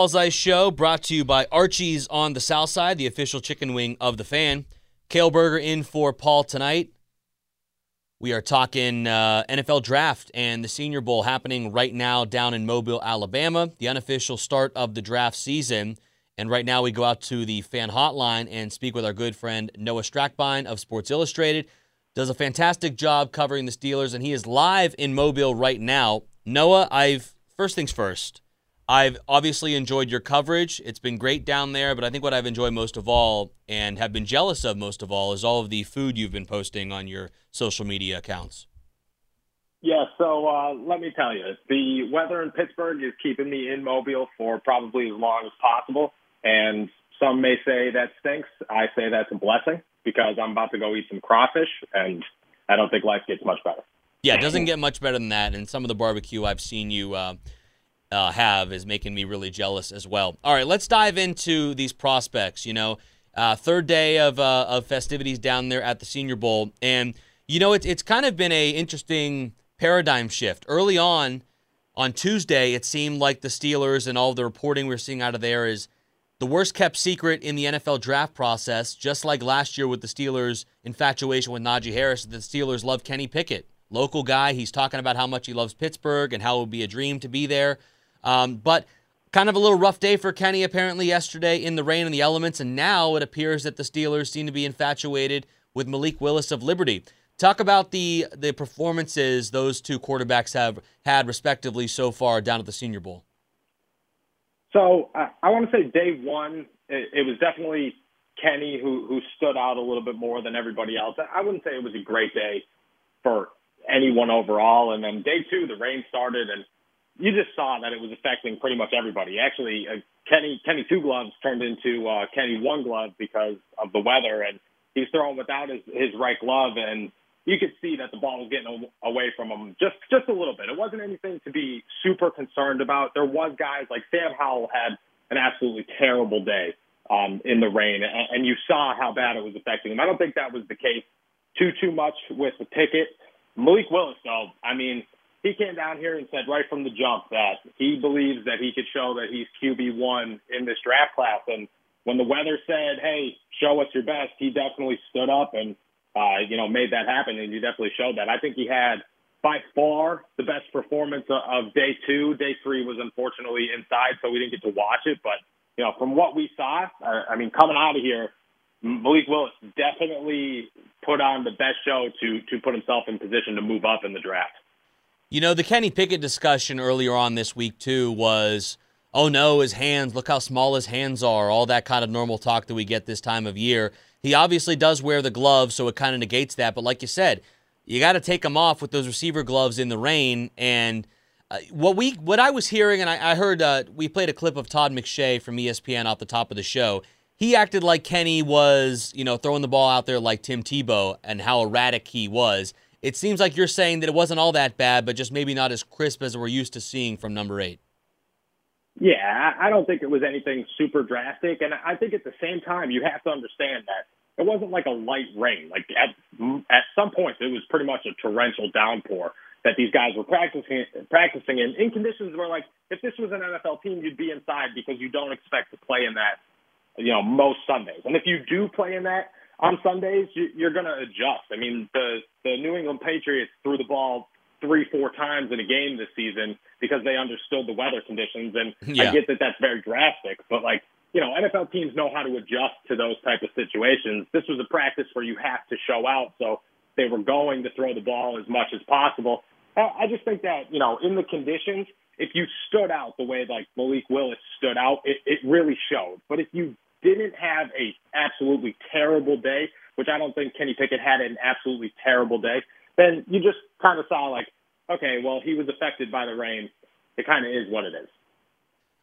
Ice Show brought to you by Archie's on the South Side, the official chicken wing of the fan. Kale Berger in for Paul tonight. We are talking uh, NFL draft and the Senior Bowl happening right now down in Mobile, Alabama, the unofficial start of the draft season. And right now we go out to the fan hotline and speak with our good friend Noah Strackbein of Sports Illustrated does a fantastic job covering the Steelers, and he is live in Mobile right now. Noah, I've first things first. I've obviously enjoyed your coverage. It's been great down there, but I think what I've enjoyed most of all and have been jealous of most of all is all of the food you've been posting on your social media accounts. Yeah, so uh, let me tell you, the weather in Pittsburgh is keeping me in Mobile for probably as long as possible. And some may say that stinks. I say that's a blessing because I'm about to go eat some crawfish, and I don't think life gets much better. Yeah, it doesn't get much better than that. And some of the barbecue I've seen you uh, uh, have is making me really jealous as well. All right, let's dive into these prospects. You know, uh, third day of uh, of festivities down there at the Senior Bowl, and you know it's it's kind of been a interesting paradigm shift. Early on, on Tuesday, it seemed like the Steelers and all the reporting we're seeing out of there is the worst kept secret in the NFL draft process, just like last year with the Steelers' infatuation with Najee Harris, the Steelers love Kenny Pickett. Local guy. He's talking about how much he loves Pittsburgh and how it would be a dream to be there. Um, but kind of a little rough day for Kenny apparently yesterday in the rain and the elements. And now it appears that the Steelers seem to be infatuated with Malik Willis of Liberty. Talk about the the performances those two quarterbacks have had respectively so far down at the Senior Bowl. So uh, I want to say day one, it, it was definitely Kenny who who stood out a little bit more than everybody else. I wouldn't say it was a great day for anyone overall. And then day two, the rain started, and you just saw that it was affecting pretty much everybody. Actually, uh, Kenny Kenny two gloves turned into uh, Kenny one glove because of the weather, and he's throwing without his his right glove, and you could see that the ball was getting away from him just just a little bit. It wasn't anything to be super concerned about. There was guys like Sam Howell had an absolutely terrible day um, in the rain, and, and you saw how bad it was affecting him. I don't think that was the case too too much with the Pickett. Malik Willis, though, I mean, he came down here and said right from the jump that he believes that he could show that he's QB one in this draft class. And when the weather said, "Hey, show us your best," he definitely stood up and uh, you know, made that happen, and you definitely showed that. I think he had by far the best performance of day two. Day three was unfortunately inside, so we didn't get to watch it. But you know, from what we saw, I mean, coming out of here, Malik Willis definitely put on the best show to to put himself in position to move up in the draft. You know, the Kenny Pickett discussion earlier on this week too was, oh no, his hands, look how small his hands are, all that kind of normal talk that we get this time of year. He obviously does wear the gloves, so it kind of negates that. But like you said, you got to take them off with those receiver gloves in the rain. And uh, what we, what I was hearing, and I, I heard uh, we played a clip of Todd McShay from ESPN off the top of the show. He acted like Kenny was, you know, throwing the ball out there like Tim Tebow and how erratic he was. It seems like you're saying that it wasn't all that bad, but just maybe not as crisp as we're used to seeing from number eight. Yeah, I don't think it was anything super drastic, and I think at the same time you have to understand that it wasn't like a light rain. Like at at some points it was pretty much a torrential downpour that these guys were practicing practicing in in conditions where like if this was an NFL team you'd be inside because you don't expect to play in that you know most Sundays. And if you do play in that on Sundays, you, you're going to adjust. I mean the the New England Patriots threw the ball three four times in a game this season because they understood the weather conditions. And Yeah. I get that that's very drastic, but like, you know, NFL teams know how to adjust to those type of situations. This was a practice where you have to show out. So they were going to throw the ball as much as possible. I I just think that, you know, in the conditions, if you stood out the way like Malik Willis stood out, it, it really showed. But if you didn't have a absolutely terrible day, which I don't think Kenny Pickett had an absolutely terrible day, then you just kind of saw like, okay, well, he was affected by the rain. It kind of is what it is.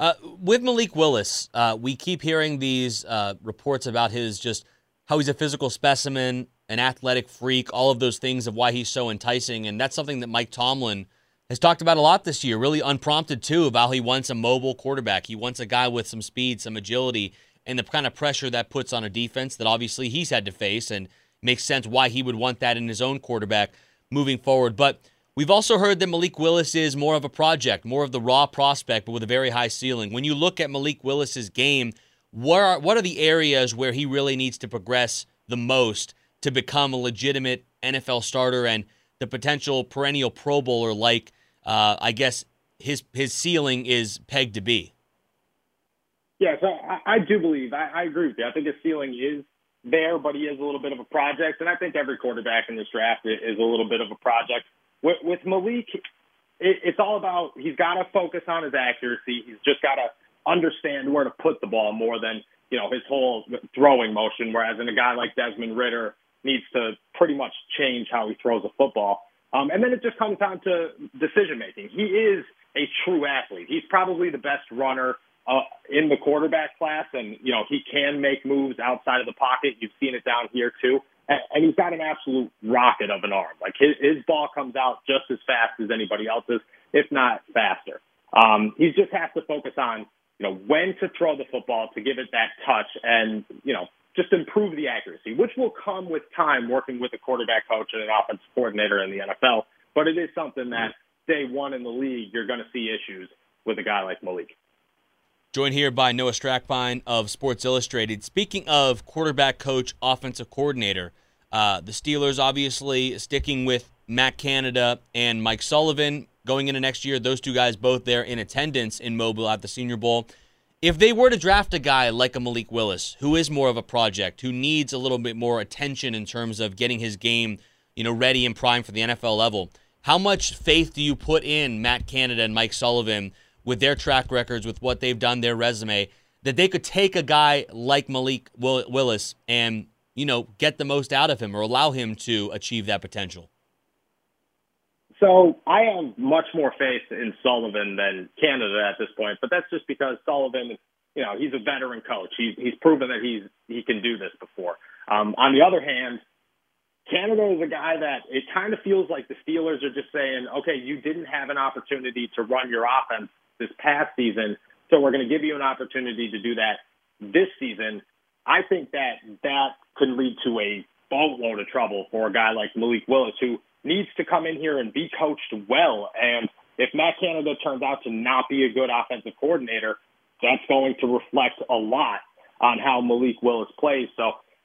Uh, with Malik Willis, uh, we keep hearing these uh, reports about his just how he's a physical specimen, an athletic freak, all of those things of why he's so enticing. And that's something that Mike Tomlin has talked about a lot this year, really unprompted too, about how he wants a mobile quarterback. He wants a guy with some speed, some agility, and the kind of pressure that puts on a defense that obviously he's had to face and makes sense why he would want that in his own quarterback moving forward. But we've also heard that Malik Willis is more of a project, more of the raw prospect, but with a very high ceiling. When you look at Malik Willis's game, what are, what are the areas where he really needs to progress the most to become a legitimate NFL starter and the potential perennial Pro Bowler like uh, I guess his his ceiling is pegged to be? Yeah, so I, I do believe I, I agree with you. I think his ceiling is there, but he is a little bit of a project, and I think every quarterback in this draft is, a little bit of a project. With, with Malik, it, it's all about he's got to focus on his accuracy. He's just got to understand where to put the ball more than you know his whole throwing motion. Whereas in a guy like Desmond Ridder needs to pretty much change how he throws a football. Um, and then it just comes down to decision making. He is a true athlete. He's probably the best runner uh, in the quarterback class, and you know he can make moves outside of the pocket. You've seen it down here too, and, and he's got an absolute rocket of an arm. Like his, his ball comes out just as fast as anybody else's, if not faster. Um, he just has to focus on you know when to throw the football to give it that touch, and you know just improve the accuracy, which will come with time working with a quarterback coach and an offensive coordinator in the NFL. But it is something that day one in the league, you're going to see issues with a guy like Malik. Joined here by Noah Strackbein of Sports Illustrated. Speaking of quarterback coach, offensive coordinator, uh, the Steelers obviously sticking with Matt Canada and Mike Sullivan going into next year. Those two guys both there in attendance in Mobile at the Senior Bowl. If they were to draft a guy like a Malik Willis, who is more of a project, who needs a little bit more attention in terms of getting his game, you know, ready and prime for the NFL level, how much faith do you put in Matt Canada and Mike Sullivan with their track records, with what they've done, their resume, that they could take a guy like Malik Will- Willis and, you know, get the most out of him or allow him to achieve that potential? So I have much more faith in Sullivan than Canada at this point, but that's just because Sullivan, you know, he's a veteran coach. He's he's proven that he's he can do this before. Um, on the other hand, Canada is a guy that it kind of feels like the Steelers are just saying, okay, you didn't have an opportunity to run your offense this past season, so we're going to give you an opportunity to do that this season. I think that that could lead to a boatload of trouble for a guy like Malik Willis, who needs to come in here and be coached well. And if Matt Canada turns out to not be a good offensive coordinator, that's going to reflect a lot on how Malik Willis plays. So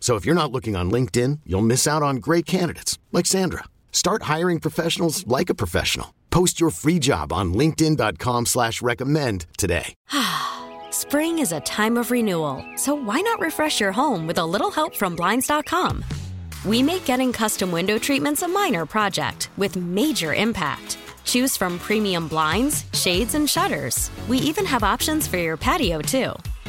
So if you're not looking on LinkedIn, you'll miss out on great candidates like Sandra. Start hiring professionals like a professional. Post your free job on linkedin.com slash recommend today. Spring is a time of renewal, so why not refresh your home with a little help from Blinds.com? We make getting custom window treatments a minor project with major impact. Choose from premium blinds, shades, and shutters. We even have options for your patio, too.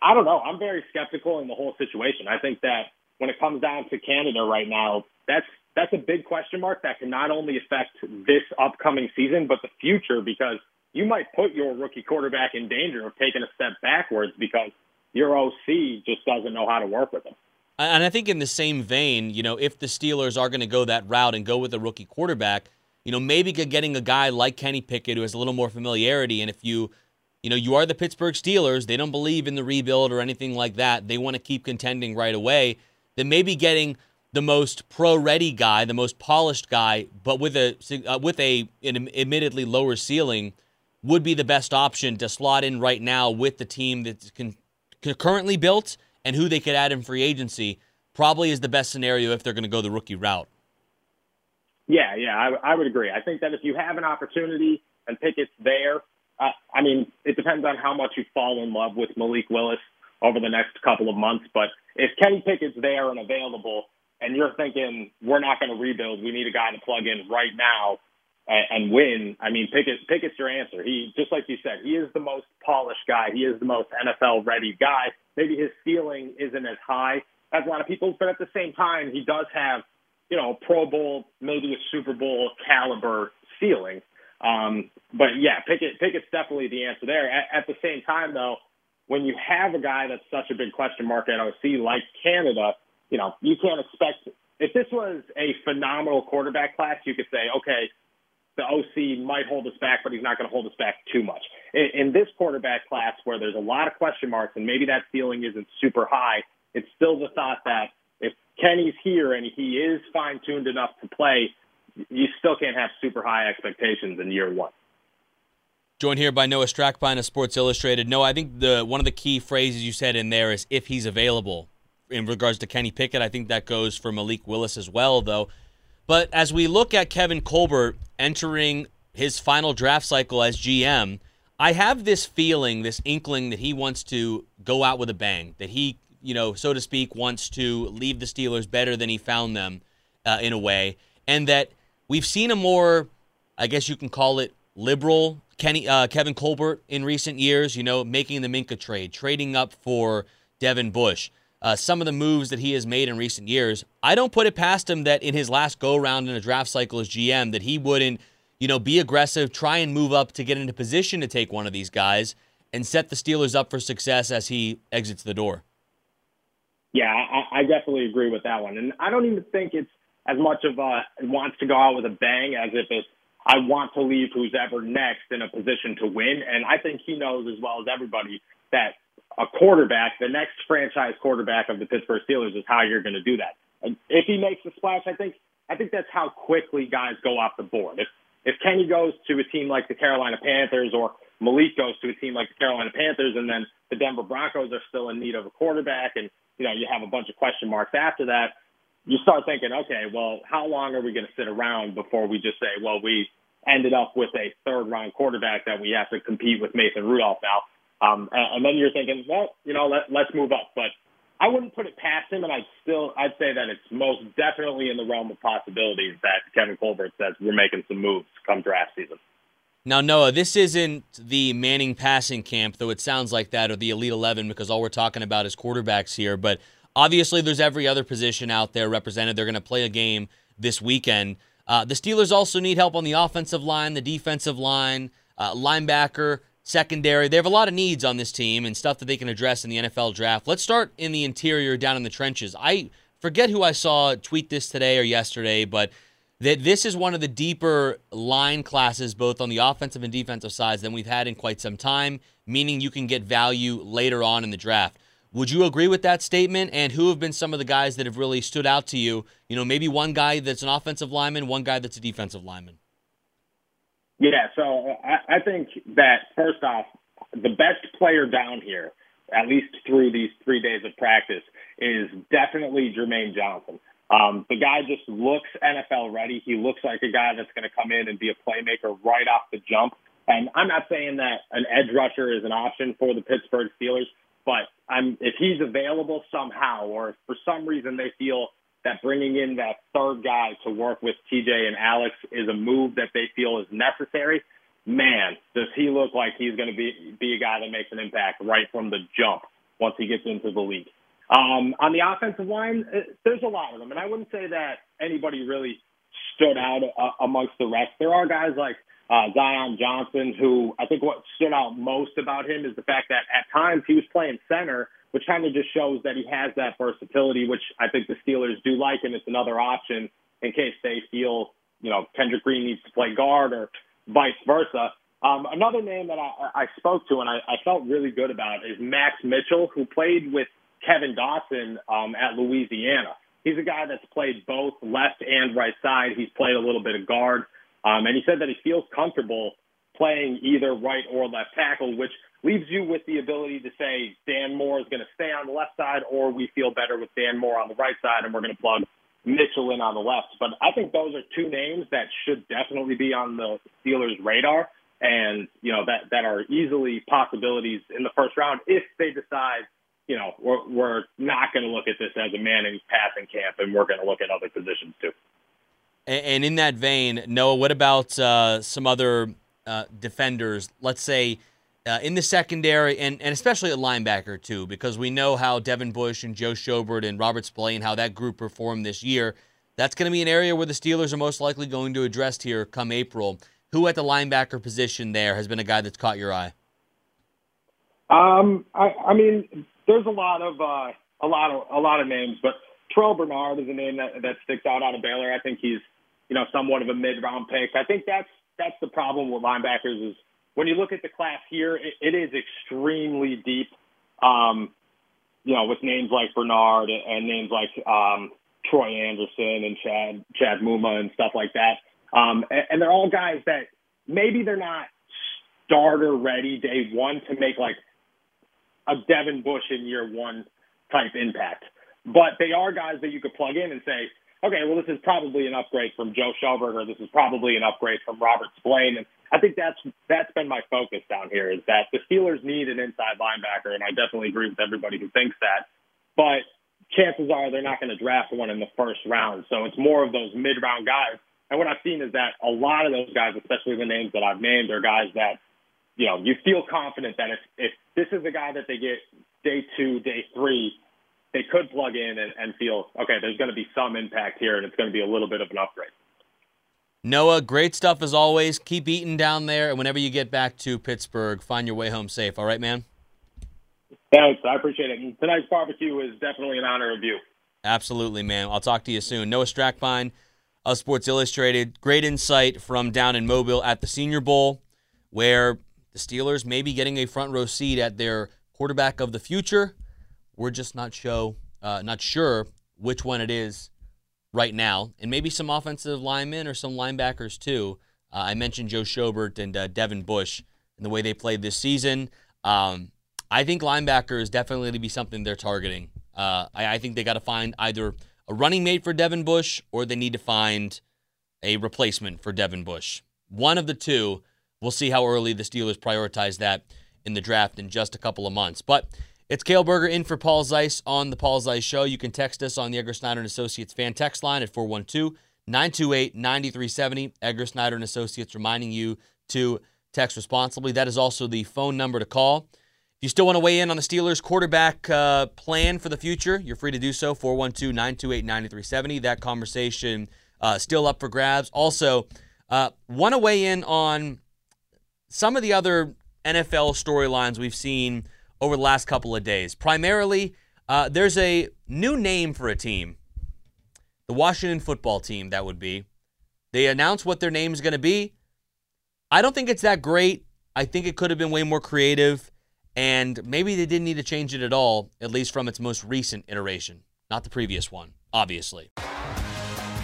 I don't know. I'm very skeptical in the whole situation. I think that when it comes down to Canada right now, that's that's a big question mark that can not only affect this upcoming season but the future because you might put your rookie quarterback in danger of taking a step backwards because your OC just doesn't know how to work with him. And I think in the same vein, you know, if the Steelers are going to go that route and go with a rookie quarterback, you know, maybe getting a guy like Kenny Pickett who has a little more familiarity, and if you, you know, you are the Pittsburgh Steelers, they don't believe in the rebuild or anything like that. They want to keep contending right away. Then maybe getting the most pro-ready guy, the most polished guy, but with a uh, with a an admittedly lower ceiling, would be the best option to slot in right now with the team that's con- currently built and who they could add in free agency. Probably is the best scenario if they're going to go the rookie route. Yeah, yeah, I, I would agree. I think that if you have an opportunity and Pickett's there, uh, I mean, it depends on how much you fall in love with Malik Willis over the next couple of months. But if Kenny Pickett's there and available, and you're thinking we're not going to rebuild, we need a guy to plug in right now and, and win. I mean, Pickett Pickett's your answer. He just like you said, he is the most polished guy. He is the most NFL ready guy. Maybe his ceiling isn't as high as a lot of people's, but at the same time, he does have you know Pro Bowl, maybe a Super Bowl caliber ceiling. Um, but yeah, Pickett Pickett's definitely the answer there. At, at the same time, though, when you have a guy that's such a big question mark at OC like Canada you know, you can't expect if this was a phenomenal quarterback class, you could say, okay, the OC might hold us back, but he's not going to hold us back too much. In, in this quarterback class, where there's a lot of question marks and maybe that ceiling isn't super high, it's still the thought that if Kenny's here and he is fine tuned enough to play, you still can't have super high expectations in year one. Joined here by Noah Strackbein of Sports Illustrated. No, I think the one of the key phrases you said in there is if he's available in regards to Kenny Pickett. I think that goes for Malik Willis as well, though. But as we look at Kevin Colbert entering his final draft cycle as GM, I have this feeling, this inkling that he wants to go out with a bang, that he, you know, so to speak, wants to leave the Steelers better than he found them uh, in a way, and that we've seen a more, I guess you can call it liberal Kenny uh, Kevin Colbert in recent years. You know, making the Minkah trade, trading up for Devin Bush uh, some of the moves that he has made in recent years, I don't put it past him that in his last go round in a draft cycle as GM that he wouldn't, you know, be aggressive, try and move up to get into position to take one of these guys and set the Steelers up for success as he exits the door. Yeah, I, I definitely agree with that one, and I don't even think it's as much of a wants to go out with a bang as if it's I want to leave who's ever next in a position to win. And I think he knows as well as everybody that a quarterback, the next franchise quarterback of the Pittsburgh Steelers is how you're going to do that. And if he makes the splash, I think I think that's how quickly guys go off the board. If if Kenny goes to a team like the Carolina Panthers or Malik goes to a team like the Carolina Panthers and then the Denver Broncos are still in need of a quarterback and you know you have a bunch of question marks after that, you start thinking, okay, well, how long are we going to sit around before we just say, well, we ended up with a third round quarterback that we have to compete with Mason Rudolph now. Um, and, and then you're thinking, well, you know, let, let's move up. But I wouldn't put it past him, and I'd still I'd say that it's most definitely in the realm of possibilities that Kevin Colbert says we're making some moves come draft season. Now, Noah, this isn't the Manning passing camp, though it sounds like that, or the Elite 11, because all we're talking about is quarterbacks here. But obviously, there's every other position out there represented. They're going to play a game this weekend. Uh, the Steelers also need help on the offensive line, the defensive line, uh, linebacker, secondary. They have a lot of needs on this team and stuff that they can address in the NFL draft. Let's start in the interior down in the trenches. I forget who I saw tweet this today or yesterday, but that this is one of the deeper line classes, both on the offensive and defensive sides, than we've had in quite some time, meaning you can get value later on in the draft. Would you agree with that statement? And who have been some of the guys that have really stood out to you? You know, maybe one guy that's an offensive lineman, one guy that's a defensive lineman. Yeah, so I, I think that first off, the best player down here, at least through these three days of practice, is definitely Jermaine Johnson. Um, the guy just looks NFL ready. He looks like a guy that's going to come in and be a playmaker right off the jump. And I'm not saying that an edge rusher is an option for the Pittsburgh Steelers, but I'm, if he's available somehow, or if for some reason they feel that bringing in that third guy to work with TJ and Alex is a move that they feel is necessary, man, does he look like he's going to be be a guy that makes an impact right from the jump once he gets into the league. Um, on the offensive line, uh, there's a lot of them, and I wouldn't say that anybody really stood out uh, amongst the rest. There are guys like uh, Zion Johnson, who I think what stood out most about him is the fact that at times he was playing center, which kind of just shows that he has that versatility, which I think the Steelers do like, and it's another option in case they feel, you know, Kendrick Green needs to play guard or vice versa. Um, another name that I, I spoke to and I, I felt really good about is Max Mitchell, who played with Kevin Dotson um, at Louisiana. He's a guy that's played both left and right side. He's played a little bit of guard, um, and he said that he feels comfortable playing either right or left tackle, which leaves you with the ability to say Dan Moore is going to stay on the left side, or we feel better with Dan Moore on the right side, and we're going to plug Mitchell in on the left. But I think those are two names that should definitely be on the Steelers' radar, and you know that that are easily possibilities in the first round if they decide you know, we're, we're not going to look at this as a Manning passing camp, and we're going to look at other positions too. And in that vein, Noah, what about uh, some other uh, defenders? Let's say uh, in the secondary, and, and especially at linebacker too, because we know how Devin Bush and Joe Schobert and Robert Spillane, how that group performed this year. That's going to be an area where the Steelers are most likely going to address here come April. Who at the linebacker position there has been a guy that's caught your eye? Um, I, I mean, there's a lot of uh, a lot of a lot of names, but Terrel Bernard is a name that that sticks out out of Baylor. I think he's you know somewhat of a mid round pick. I think that's that's the problem with linebackers is when you look at the class here, it, it is extremely deep. Um, you know, with names like Bernard and names like um, Troy Anderson and Chad Chad Muma and stuff like that. Um, and, and they're all guys that maybe they're not starter ready day one to make like a Devin Bush in year one type impact. But they are guys that you could plug in and say, okay, well, this is probably an upgrade from Joe Schobert, or this is probably an upgrade from Robert Spillane. And I think that's that's been my focus down here is that the Steelers need an inside linebacker, and I definitely agree with everybody who thinks that. But chances are they're not going to draft one in the first round, so it's more of those mid-round guys. And what I've seen is that a lot of those guys, especially the names that I've named, are guys that you know, you feel confident that if, if this is a guy that they get day two, day three, they could plug in and, and feel, okay, there's going to be some impact here and it's going to be a little bit of an upgrade. Noah, great stuff as always. Keep eating down there. And whenever you get back to Pittsburgh, find your way home safe. All right, man? Thanks. I appreciate it. And tonight's barbecue is definitely an honor of you. Absolutely, man. I'll talk to you soon. Noah Strackbein of Sports Illustrated. Great insight from down in Mobile at the Senior Bowl, where the Steelers may be getting a front row seat at their quarterback of the future. We're just not show, uh, not sure which one it is right now, and maybe some offensive linemen or some linebackers too. Uh, I mentioned Joe Schobert and uh, Devin Bush and the way they played this season. Um, I think linebacker is definitely to be something they're targeting. Uh, I, I, think they got to find either a running mate for Devin Bush or they need to find a replacement for Devin Bush. One of the two We'll see how early the Steelers prioritize that in the draft in just a couple of months. But it's Kale Berger in for Paul Zeiss on the Paul Zeiss Show. You can text us on the Edgar Snyder and Associates fan text line at 412 928 9370. Edgar Snyder and Associates reminding you to text responsibly. That is also the phone number to call. If you still want to weigh in on the Steelers quarterback uh, plan for the future, you're free to do so. 412 928 9370. That conversation uh, still up for grabs. Also, uh, want to weigh in on some of the other NFL storylines we've seen over the last couple of days. Primarily, uh, there's a new name for a team. The Washington football team, that would be. They announce what their name is going to be. I don't think it's that great. I think it could have been way more creative, and maybe they didn't need to change it at all, at least from its most recent iteration, not the previous one, obviously.